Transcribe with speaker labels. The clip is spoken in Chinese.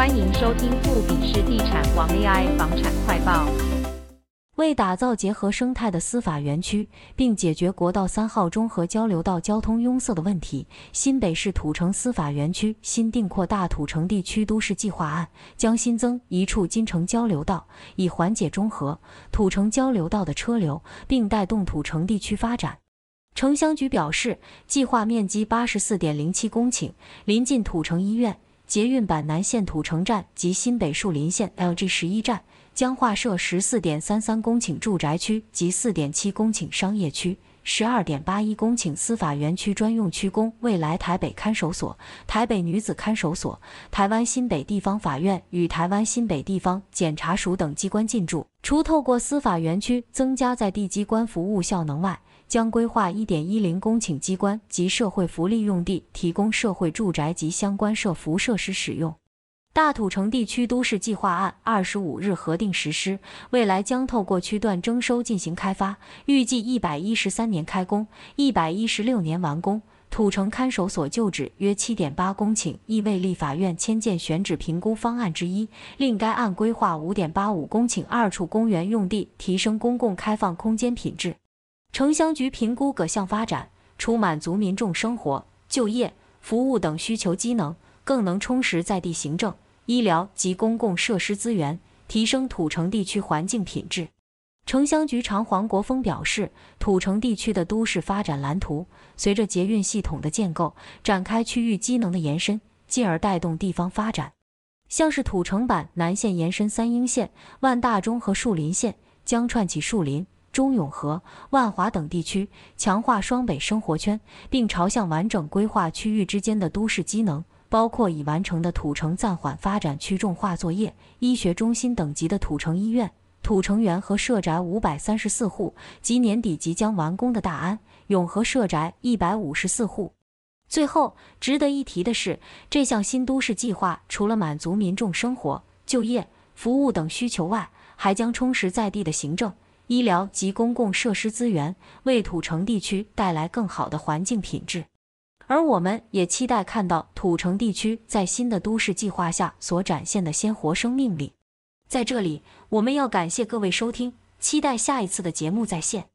Speaker 1: 欢迎收听富比士地产王 AI 房产快报。
Speaker 2: 为打造结合生态的司法园区，并解决国道三号中和交流道交通拥塞的问题，新北市土城司法园区新定扩大土城地区都市计划案，将新增一处金城交流道，以缓解中和土城交流道的车流，并带动土城地区发展。城乡局表示，计划面积八十四点零七公顷，临近土城医院、捷运板南线土城站及新北树林线 LG 十一站。将划设十四点三三公顷住宅区及四点七公顷商业区，十二点八一公顷司法园区专用区供未来台北看守所、台北女子看守所、台湾新北地方法院与台湾新北地方检察署等机关进驻。除透过司法园区增加在地机关服务效能外，将规划一点一零公顷机关及社会福利用地，提供社会住宅及相关社福设施使用。大土城地区都市计划案二十五日核定实施，未来将透过区段征收进行开发，预计一百一十三年开工，一百一十六年完工。土城看守所旧址约七点八公顷，亦为立法院迁建选址评估方案之一。另该案规划五点八五公顷二处公园用地，提升公共开放空间品质。城乡局评估各项发展，除满足民众生活、就业、服务等需求机能。更能充实在地行政、医疗及公共设施资源，提升土城地区环境品质。城乡局长黄国峰表示，土城地区的都市发展蓝图，随着捷运系统的建构，展开区域机能的延伸，进而带动地方发展。像是土城板南线延伸三莺线、万大中和树林线，将串起树林、中永和、万华等地区，强化双北生活圈，并朝向完整规划区域之间的都市机能。包括已完成的土城暂缓发展区重划作业、医学中心等级的土城医院、土城园和社宅五百三十四户及年底即将完工的大安永和社宅一百五十四户。最后，值得一提的是，这项新都市计划除了满足民众生活、就业、服务等需求外，还将充实在地的行政、医疗及公共设施资源，为土城地区带来更好的环境品质。而我们也期待看到土城地区在新的都市计划下所展现的鲜活生命力。在这里，我们要感谢各位收听，期待下一次的节目再现。